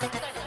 Gracias.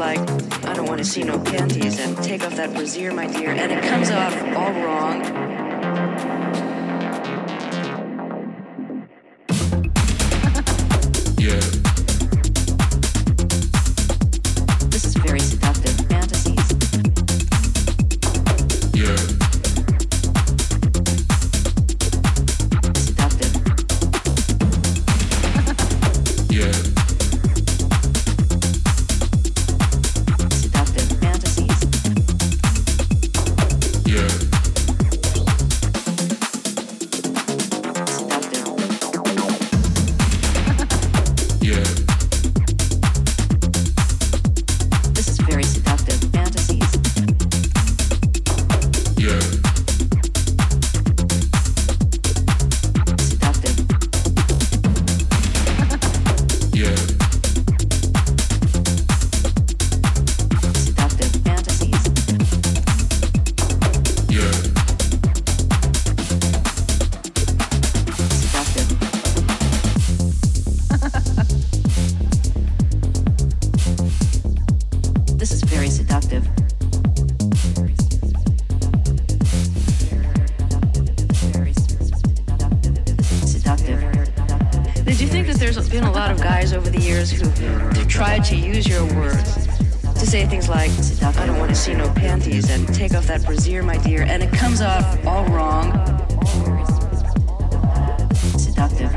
like, I don't want to see no panties, and take off that brassiere, my dear, and it comes off been a lot of guys over the years who have tried to use your words to say things like, I don't want to see no panties, and take off that brassiere, my dear, and it comes off all wrong. Seductive.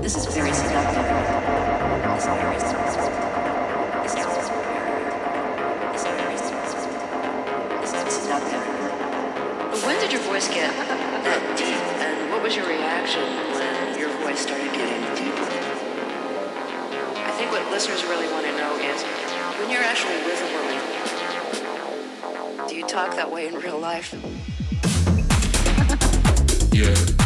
this is very seductive. It's very seductive when did your voice get that deep, and what was your reaction when your voice started getting deeper? I think what listeners really want to know is when you're actually with a woman, do you talk that way in real life? yeah.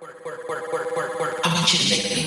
I want you to make